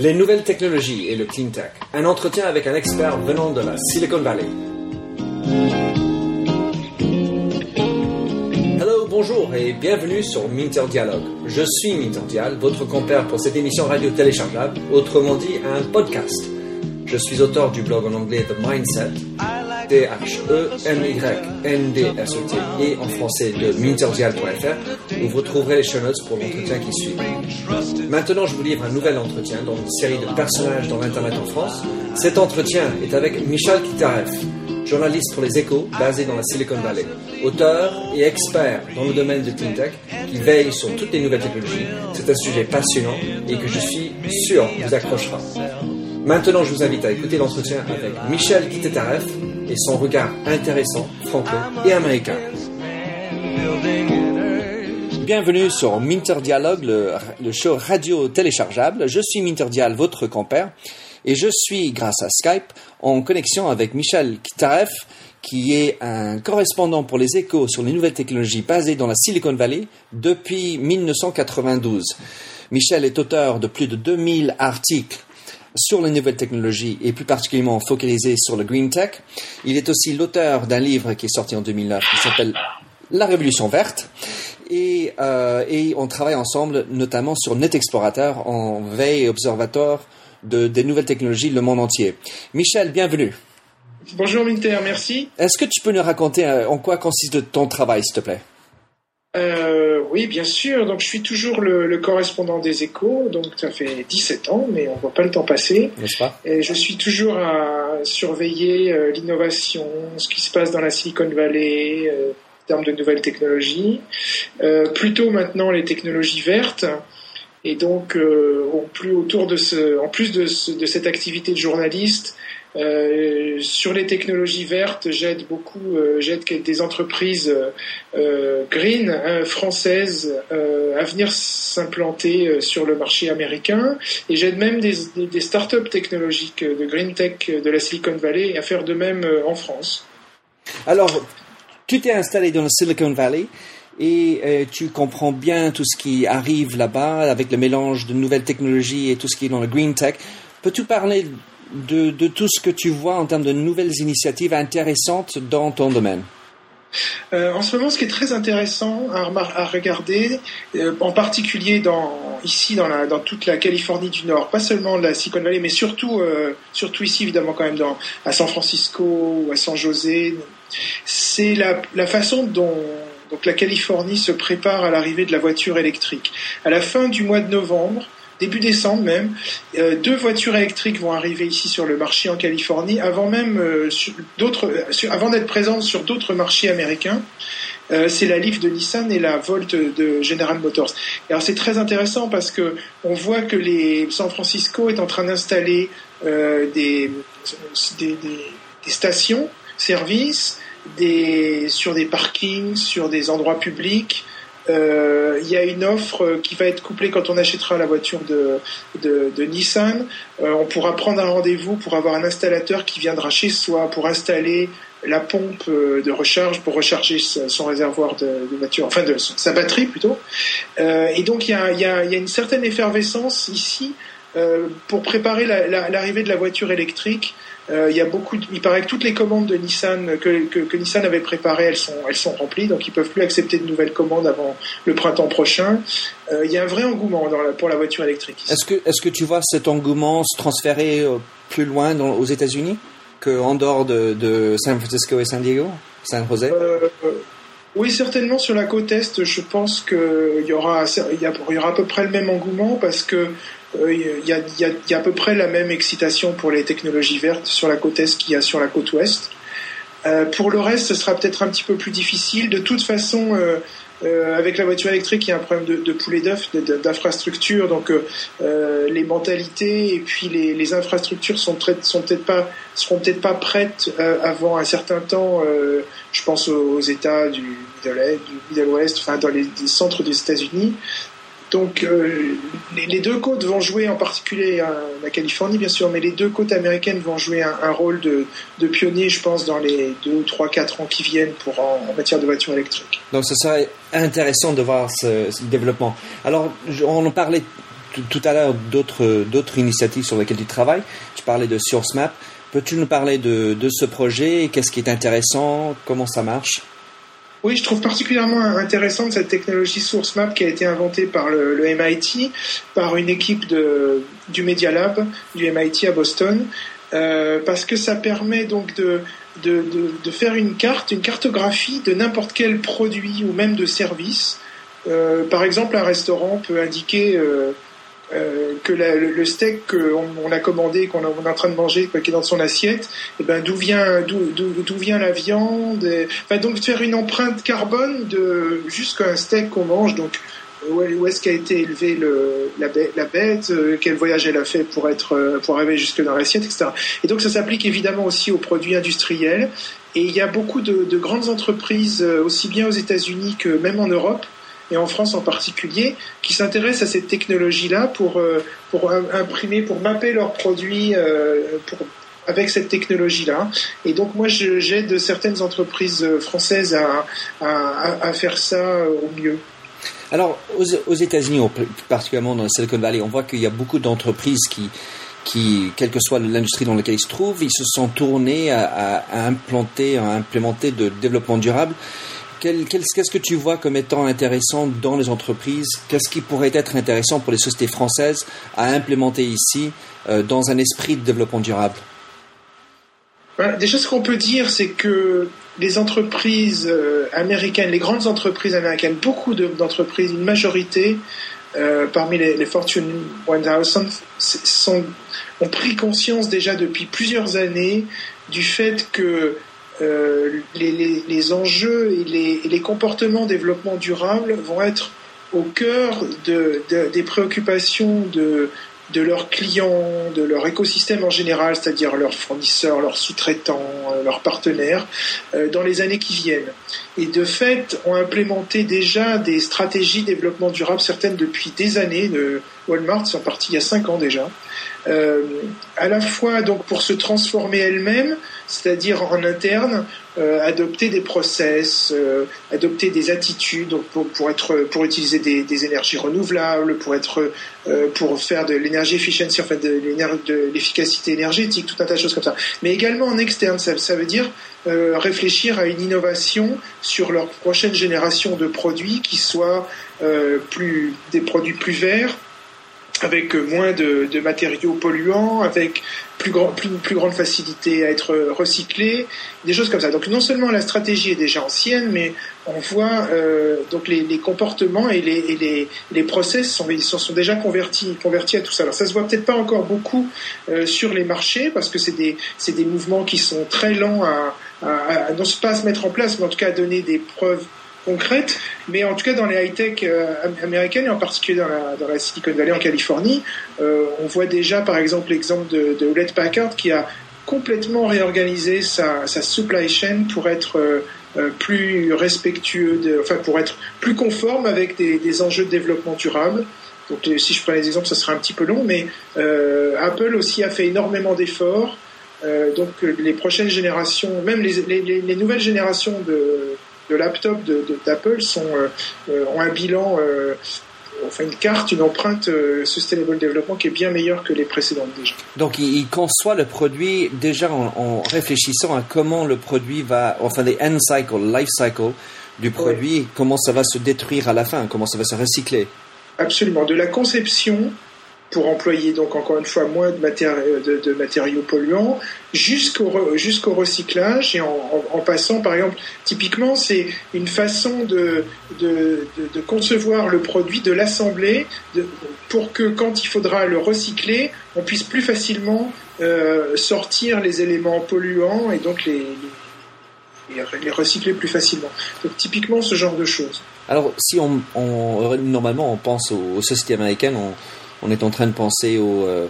Les nouvelles technologies et le clean tech. Un entretien avec un expert venant de la Silicon Valley. Hello, bonjour et bienvenue sur Minter Dialogue. Je suis Minter Dial, votre compère pour cette émission radio téléchargeable, autrement dit un podcast. Je suis auteur du blog en anglais The Mindset, D-H-E-M-Y-N-D-S-E-T, et en français de minterdial.fr, vous trouverez les show notes pour l'entretien qui suit. Maintenant, je vous livre un nouvel entretien dans une série de personnages dans l'Internet en France. Cet entretien est avec Michel Kitareff, journaliste pour les échos basé dans la Silicon Valley, auteur et expert dans le domaine de cleantech qui veille sur toutes les nouvelles technologies. C'est un sujet passionnant et que je suis sûr vous accrochera. Maintenant, je vous invite à écouter l'entretien avec Michel Kitareff et son regard intéressant, franco et américain. Bienvenue sur Minter Dialogue, le, show radio téléchargeable. Je suis Minter Dial, votre compère, et je suis, grâce à Skype, en connexion avec Michel Kitareff, qui est un correspondant pour les échos sur les nouvelles technologies basé dans la Silicon Valley depuis 1992. Michel est auteur de plus de 2000 articles sur les nouvelles technologies et plus particulièrement focalisé sur le green tech. Il est aussi l'auteur d'un livre qui est sorti en 2009 qui s'appelle La Révolution verte. Et, euh, et, on travaille ensemble notamment sur Net Explorateur en veille et observatoire de, des nouvelles technologies le monde entier. Michel, bienvenue. Bonjour Minter, merci. Est-ce que tu peux nous raconter en quoi consiste ton travail, s'il te plaît? Euh, oui, bien sûr. Donc, je suis toujours le, le, correspondant des échos. Donc, ça fait 17 ans, mais on voit pas le temps passer. N'est-ce pas? Et je suis toujours à surveiller euh, l'innovation, ce qui se passe dans la Silicon Valley, euh, termes de nouvelles technologies. Euh, plutôt maintenant les technologies vertes. Et donc, en plus autour de ce, en plus de, ce, de cette activité de journaliste, euh, sur les technologies vertes, j'aide beaucoup, euh, j'aide des entreprises euh, green hein, françaises à venir s'implanter sur le marché américain, et j'aide même des, des startups technologiques de green tech de la Silicon Valley à faire de même en France. Alors, tu t'es installé dans la Silicon Valley et euh, tu comprends bien tout ce qui arrive là-bas avec le mélange de nouvelles technologies et tout ce qui est dans le green tech. Peux-tu parler de, tout ce que tu vois en termes de nouvelles initiatives intéressantes dans ton domaine? Euh, en ce moment, ce qui est très intéressant à, regarder, euh, en particulier ici dans, toute la Californie du Nord, pas seulement la Silicon Valley, mais surtout, surtout ici évidemment quand même à San Francisco ou à San José, c'est la, façon dont donc la Californie se prépare à l'arrivée de la voiture électrique. À la fin du mois de novembre, début décembre même, euh, deux voitures électriques vont arriver ici sur le marché en Californie, avant même euh, d'autres, euh, avant d'être présentes sur d'autres marchés américains. C'est la Leaf de Nissan et la Volt de General Motors. Alors c'est très intéressant parce que on voit que San Francisco est en train d'installer des stations services des, sur des parkings, sur des endroits publics. Euh, il y a une offre qui va être couplée quand on achètera la voiture de, de, de Nissan. Euh, on pourra prendre un rendez-vous pour avoir un installateur qui viendra chez soi pour installer la pompe euh, de recharge pour recharger son réservoir de, de voiture, enfin de sa batterie plutôt. Euh, et donc il y a, y, a, y a, une certaine effervescence ici pour préparer l'arrivée la, de la voiture électrique. Euh, il y a beaucoup, de, il paraît que toutes les commandes de Nissan que, que, que, Nissan avait préparées, elles sont, elles sont remplies, donc ils peuvent plus accepter de nouvelles commandes avant le printemps prochain. Euh, il y a un vrai engouement dans la, pour la voiture électrique. Est-ce que, est-ce que tu vois cet engouement se transférer euh, plus loin dans, aux États-Unis qu'en dehors de, de, San Francisco et San Diego, San José euh, oui, certainement sur la côte est, je pense qu'il y aura, il y aura à peu près le même engouement parce que il y, a, y, a, y, a, à peu près la même excitation pour les technologies vertes sur la côte est qu'il y a sur la côte ouest. Euh, pour le reste, ce sera peut-être un petit peu plus difficile. De toute façon, euh, euh, avec la voiture électrique, il y a un problème de, poulet d'œuf, d'infrastructure. Donc, euh, les mentalités et puis les, les infrastructures sont, sont peut-être pas seront peut-être pas prêtes avant un certain temps. je pense aux, États du Middle West, enfin dans les, centres des États-Unis. Donc euh, les, deux côtes vont jouer, en particulier euh, la Californie bien sûr, mais les deux côtes américaines vont jouer un, rôle de, pionnier, je pense, dans les deux, trois, quatre ans qui viennent pour en, matière de voitures électriques. Donc ce serait intéressant de voir ce, ce développement. Alors on en parlait tout à l'heure d'autres d'autres initiatives sur lesquelles tu travailles. Tu parlais de SourceMap. Peux-tu nous parler de, de ce projet? Qu'est-ce qui est intéressant? Comment ça marche? Oui, je trouve particulièrement intéressante cette technologie SourceMap qui a été inventée par le, MIT, par une équipe du Media Lab du MIT à Boston, euh, parce que ça permet donc de, faire une carte, une cartographie de n'importe quel produit ou même de service. Euh, par exemple, un restaurant peut indiquer euh, euh, que la, le, steak qu'on on a commandé, qu'on est en train de manger, qui est dans son assiette, et eh ben d'où vient d'où vient la viande, et, enfin, donc faire une empreinte carbone de jusqu'à un steak qu'on mange, donc où est-ce qu'a été élevé le, la, bête, la bête euh, quel voyage elle a fait pour être euh, pour arriver jusque dans l'assiette, etc. Et donc ça s'applique évidemment aussi aux produits industriels. Et il y a beaucoup de, de grandes entreprises, aussi bien aux États-Unis que même en Europe, et en France en particulier, qui s'intéressent à cette technologie-là pour, euh, pour imprimer, pour mapper leurs produits euh, pour, avec cette technologie-là. Et donc moi, j'aide certaines entreprises françaises à, à, faire ça au mieux. Alors, aux, aux États-Unis, particulièrement dans la Silicon Valley, on voit qu'il y a beaucoup d'entreprises qui, qui, quelle que soit l'industrie dans laquelle ils se trouvent, ils se sont tournés à, à, implanter, à implémenter de développement durable Qu'est-ce que tu vois comme étant intéressant dans les entreprises? Qu'est-ce qui pourrait être intéressant pour les sociétés françaises à implémenter ici euh, dans un esprit de développement durable? Déjà, ce qu'on peut dire, c'est que les entreprises euh, américaines, les grandes entreprises américaines, beaucoup d'entreprises, une majorité euh, parmi les, les, Fortune 1000 sont, ont pris conscience déjà depuis plusieurs années du fait que euh, les, enjeux et les, comportements développement durable vont être au cœur de, de, des préoccupations de, de leurs clients, de leur écosystème en général, c'est-à-dire leurs fournisseurs, leurs sous-traitants, euh, leurs partenaires, euh, dans les années qui viennent. Et de fait, ont implémenté déjà des stratégies développement durable, certaines depuis des années. De Walmart sont partis il y a cinq ans déjà. Euh, à la fois donc pour se transformer elle-même, c'est-à-dire en interne, euh, adopter des process, euh, adopter des attitudes pour, pour, être, pour utiliser des, énergies renouvelables, pour être, pour faire de l'énergie efficiency, en fait, de l'efficacité énergétique, tout un tas de choses comme ça. Mais également en externe, ça, ça veut dire réfléchir à une innovation sur leur prochaine génération de produits qui soient plus des produits plus verts avec moins de, matériaux polluants, avec plus, grand, plus, plus, grande facilité à être recyclés, des choses comme ça. Donc non seulement la stratégie est déjà ancienne, mais on voit euh, donc les, les, comportements et les, et les, les process sont, sont, déjà convertis, convertis à tout ça. Alors ça se voit peut-être pas encore beaucoup euh, sur les marchés parce que c'est des, des mouvements qui sont très lents à, à, à, non pas à se mettre en place, mais en tout cas à donner des preuves concrète, mais en tout cas dans les high-tech euh, américaines et en particulier dans la, Silicon Valley en Californie, euh, on voit déjà par exemple l'exemple de, de Hewlett Packard qui a complètement réorganisé sa, supply chain pour être euh, plus respectueux, enfin pour être plus conforme avec des, enjeux de développement durable. Donc si je prends les exemples, ça serait un petit peu long, mais Apple aussi a fait énormément d'efforts. donc les prochaines générations, même les nouvelles générations de, de laptops d'Apple euh, euh, ont un bilan euh, enfin une carte, une empreinte Sustainable Development qui est bien meilleure que les précédentes déjà. Donc il, conçoit le produit déjà en, réfléchissant à comment le produit va, enfin les end cycle, life cycle du produit, comment ça va se détruire à la fin, comment ça va se recycler. Absolument, de la conception pour employer donc encore une fois moins de, de, de matériaux polluants jusqu'au jusqu'au recyclage et en, passant par exemple typiquement c'est une façon de, de, concevoir le produit de l'assembler pour que quand il faudra le recycler on puisse plus facilement euh, sortir les éléments polluants et donc les, les, recycler plus facilement. Donc typiquement ce genre de choses. Alors si on, normalement on pense aux, aux sociétés américaines on on est en train de penser aux, euh,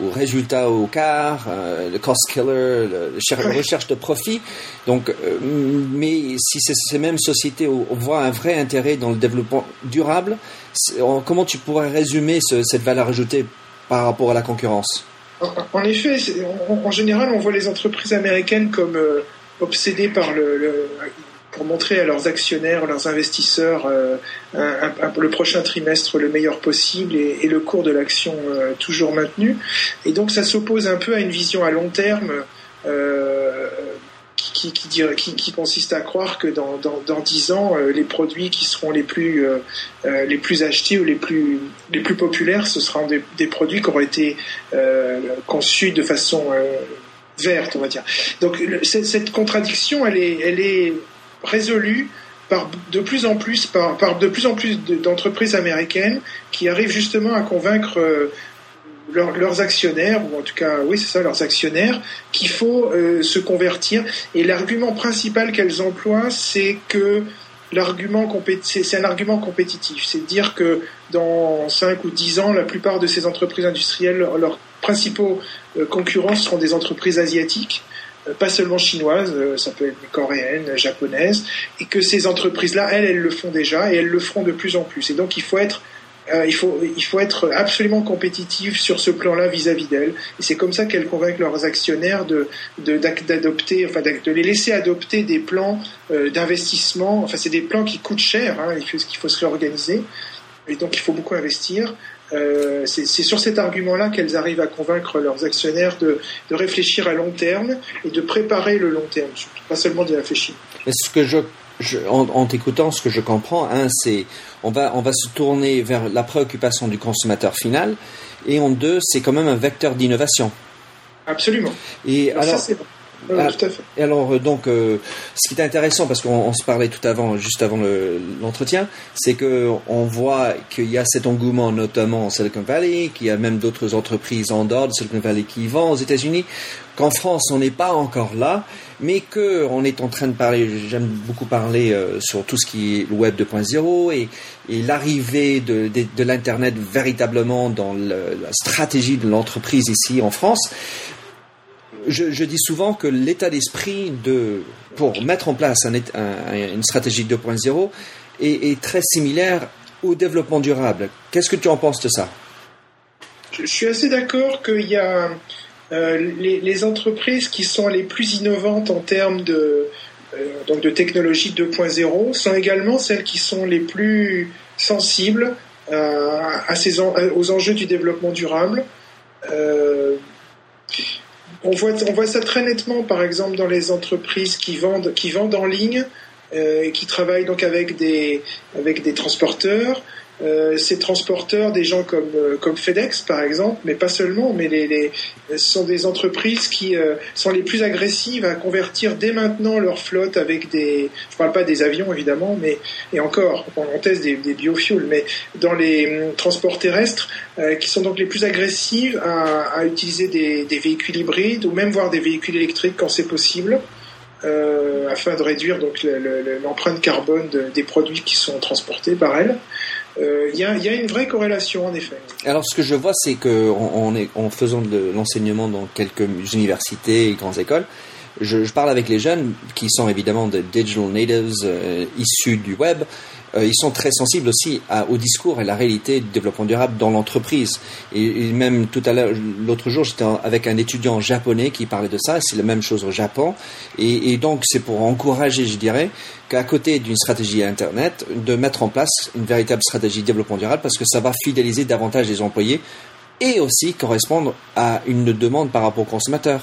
aux résultats au quart, euh, le cost killer, la recherche de profit. Donc, euh, mais si ces mêmes sociétés voient un vrai intérêt dans le développement durable, comment tu pourrais résumer cette valeur ajoutée par rapport à la concurrence? En, effet, en, général, on voit les entreprises américaines comme obsédées par le, pour montrer à leurs actionnaires, leurs investisseurs, euh, le prochain trimestre le meilleur possible et, le cours de l'action euh, toujours maintenu. Et donc ça s'oppose un peu à une vision à long terme euh, qui, consiste à croire que dans, dans, dans 10 ans, les produits qui seront les plus, les plus achetés ou les plus, les plus populaires, ce seront des, produits qui auront été conçus de façon verte, on va dire. Donc cette contradiction, elle est résolu par de plus en plus par, de plus en plus d'entreprises américaines qui arrivent justement à convaincre euh, leurs actionnaires ou en tout cas oui c'est ça leurs actionnaires qu'il faut euh, se convertir. Et l'argument principal qu'elles emploient c'est que l'argument c'est un argument compétitif. C'est dire que dans 5 ou 10 ans la plupart de ces entreprises industrielles leurs principaux euh, concurrents seront des entreprises asiatiques pas seulement chinoises, euh, ça peut être coréennes, japonaises, et que ces entreprises-là, elles, elles le font déjà et elles le feront de plus en plus. Et donc il faut être euh, il, faut, il faut être absolument compétitif sur ce plan-là vis-à-vis d'elles. Et c'est comme ça qu'elles convainquent leurs actionnaires de, d'adopter, enfin, de les laisser adopter des plans d'investissement. Enfin, c'est des plans qui coûtent cher, hein, il faut, faut se réorganiser. Et donc, il faut beaucoup investir. Euh, c'est sur cet argument-là qu'elles arrivent à convaincre leurs actionnaires de, réfléchir à long terme et de préparer le long terme, pas seulement d'y réfléchir. Mais ce que je, en, t'écoutant, ce que je comprends, hein, c'est on va on va se tourner vers la préoccupation du consommateur final, et en deux, c'est quand même un vecteur d'innovation. Absolument. Et alors, ah, et alors, euh, donc, euh, ce qui est intéressant, parce qu'on se parlait tout avant, juste avant l'entretien, c'est que on voit qu'il y a cet engouement, notamment en Silicon Valley, qu'il y a même d'autres entreprises en dehors de Silicon Valley qui vont aux États-Unis, qu'en France, on n'est pas encore là, mais qu'on est en train de parler, j'aime beaucoup parler euh, sur tout ce qui est le Web 2.0 et, et l'arrivée de, de, de l'Internet véritablement dans le, la stratégie de l'entreprise ici en France je, dis souvent que l'état d'esprit de pour mettre en place une stratégie 2.0 est, très similaire au développement durable. Qu'est-ce que tu en penses de ça? Je, suis assez d'accord qu'il y a euh, les, entreprises qui sont les plus innovantes en termes de, euh, donc de technologie 2.0 sont également celles qui sont les plus sensibles euh, à ces aux enjeux du développement durable on voit, on ça très nettement, par exemple, dans les entreprises qui vendent, qui vendent en ligne euh, et qui travaillent donc avec des, avec des transporteurs. Euh, ces transporteurs, des gens comme, euh, comme FedEx par exemple, mais pas seulement, mais les, les sont des entreprises qui euh, sont les plus agressives à convertir dès maintenant leur flotte avec des, je parle pas des avions évidemment, mais et encore, on teste des, des biofuels, mais dans les hum, transports terrestres, qui sont donc les plus agressives à, à utiliser des, des, véhicules hybrides ou même voir des véhicules électriques quand c'est possible. Afin de réduire donc l'empreinte carbone des produits qui sont transportés par elles. Euh, il y, a, une vraie corrélation en effet. Alors ce que je vois, c'est que en faisant de l'enseignement dans quelques universités et grandes écoles, je, parle avec les jeunes qui sont évidemment des digital natives euh, issus du web euh, ils sont très sensibles aussi au discours et à la réalité du développement durable dans l'entreprise. Et, même tout à l'heure, l'autre jour, j'étais avec un étudiant japonais qui parlait de ça. C'est la même chose au Japon. Et, donc, c'est pour encourager, je dirais, qu'à côté d'une stratégie Internet, de mettre en place une véritable stratégie de développement durable parce que ça va fidéliser davantage les employés et aussi correspondre à une demande par rapport aux consommateurs.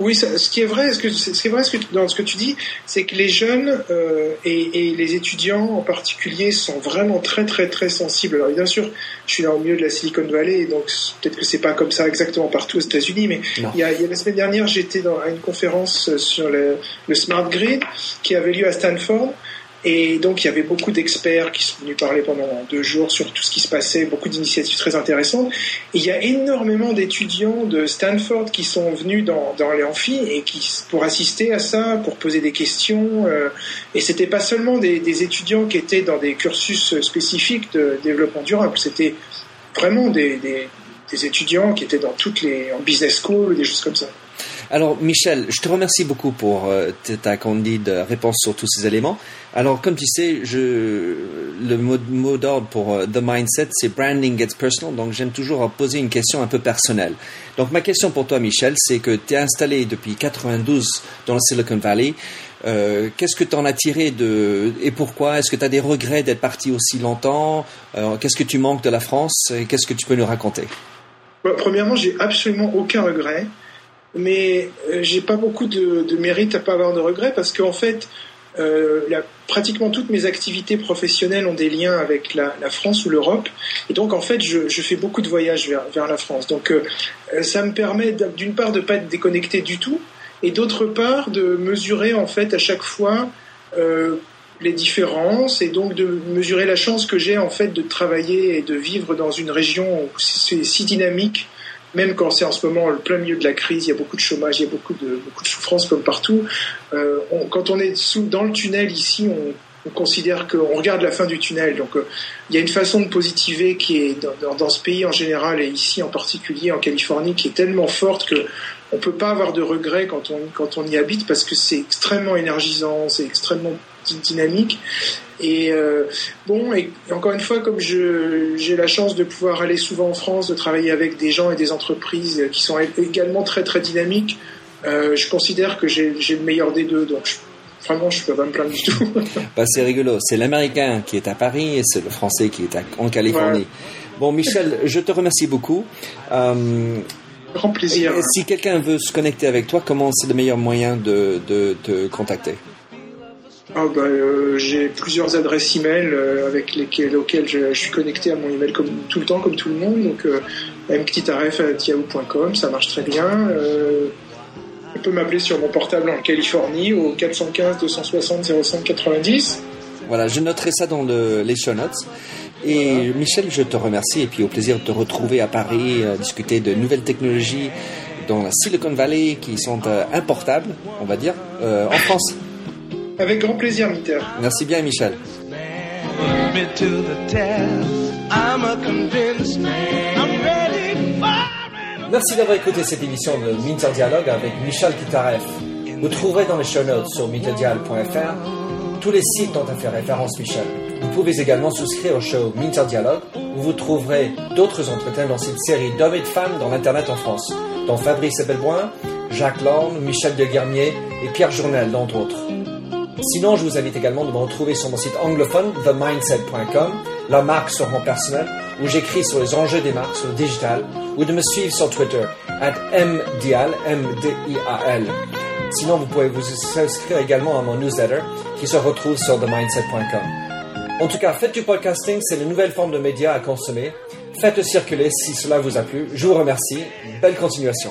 Oui, ce qui est vrai, ce, que, ce qui est vrai ce que, dans ce que tu dis, c'est que les jeunes euh, et, et, les étudiants en particulier sont vraiment très très très sensibles. Alors bien sûr, je suis dans le milieu de la Silicon Valley, donc peut-être que c'est pas comme ça exactement partout aux États-Unis, mais il y, a, il y, a, la semaine dernière, j'étais à une conférence sur le, le Smart Grid qui avait lieu à Stanford. Et donc il y avait beaucoup d'experts qui sont venus parler pendant deux jours sur tout ce qui se passait, beaucoup d'initiatives très intéressantes. Il y a énormément d'étudiants de Stanford qui sont venus dans, dans les amphis et qui pour assister à ça, pour poser des questions. Euh, et c'était pas seulement des, étudiants qui étaient dans des cursus spécifiques de développement durable, c'était vraiment des, des, des étudiants qui étaient dans toutes les en business school, des choses comme ça. Alors, Michel, je te remercie beaucoup pour euh, ta candide réponse sur tous ces éléments. Alors, comme tu sais, je, le mot, d'ordre pour euh, The Mindset, c'est Branding Gets Personal. Donc, j'aime toujours poser une question un peu personnelle. Donc, ma question pour toi, Michel, c'est que tu es installé depuis 92 dans le Silicon Valley. Euh, qu'est-ce que tu en as tiré de et pourquoi? Est-ce que tu as des regrets d'être parti aussi longtemps? Qu'est-ce que tu manques de la France? Qu'est-ce que tu peux nous raconter? Premièrement, j'ai absolument aucun regret mais euh, j'ai pas beaucoup de, de, mérite à pas avoir de regrets parce qu'en fait, euh, pratiquement toutes mes activités professionnelles ont des liens avec la, la France ou l'Europe, et donc en fait, je, je, fais beaucoup de voyages vers, vers la France. Donc, euh, ça me permet d'une part de pas être déconnecté du tout, et d'autre part de mesurer en fait à chaque fois euh, les différences et donc de mesurer la chance que j'ai en fait de travailler et de vivre dans une région où c'est si dynamique même quand c'est en ce moment le plein milieu de la crise, il y a beaucoup de chômage, il y a beaucoup de, beaucoup de souffrance comme partout. Euh, quand on est sous, dans le tunnel ici, on, on considère qu'on regarde la fin du tunnel. Donc euh, il y a une façon de positiver qui est dans, dans, ce pays en général et ici en particulier en Californie qui est tellement forte que on peut pas avoir de regrets quand on quand on y habite parce que c'est extrêmement énergisant, c'est extrêmement dynamique. Et euh, bon, et encore une fois, comme j'ai la chance de pouvoir aller souvent en France, de travailler avec des gens et des entreprises qui sont également très très dynamiques, euh, je considère que j'ai le meilleur des deux. Donc vraiment, je peux pas me plaindre du tout. bah, c'est rigolo. C'est l'Américain qui est à Paris et c'est le Français qui est en Californie. Bon, Michel, je te remercie beaucoup. Euh, Grand plaisir. si quelqu'un veut se connecter avec toi, comment c'est le meilleur moyen de, de te contacter? Ah bah, euh, J'ai plusieurs adresses email euh, avec lesquelles, auxquelles je, suis connecté à mon email comme tout le temps, comme tout le monde. Donc, euh, mktitaref.yahoo.com, ça marche très bien. Euh, on peut m'appeler sur mon portable en Californie au 415 260 05 90. Voilà, je noterai ça dans le, les show notes. Et Michel, je te remercie et puis au plaisir de te retrouver à Paris, discuter de nouvelles technologies dans la Silicon Valley qui sont importables, on va dire, en France. Avec grand plaisir, Mitter. Merci bien, Michel. Merci d'avoir écouté cette émission de Minter Dialogue avec Michel Kitaref. Vous trouverez dans les show notes sur minterdial.fr tous les sites dont a fait référence Michel. Vous pouvez également souscrire au show Minter Dialogue où vous trouverez d'autres entretiens dans cette série d'hommes et de femmes dans l'Internet en France, dont Fabrice Ebelboin, Jacques Lorne, Michel de Guermier et Pierre Journel, d'entre autres. Sinon, je vous invite également de me retrouver sur mon site anglophone, themindset.com, la marque sur mon personnel, où j'écris sur les enjeux des marques sur le digital, ou de me suivre sur Twitter, at mdial, M-D-I-A-L. Sinon, vous pouvez vous inscrire également à mon newsletter, qui se retrouve sur themindset.com. En tout cas, faites du podcasting, c'est une nouvelle forme de média à consommer. Faites-le circuler si cela vous a plu. Je vous remercie. Belle continuation.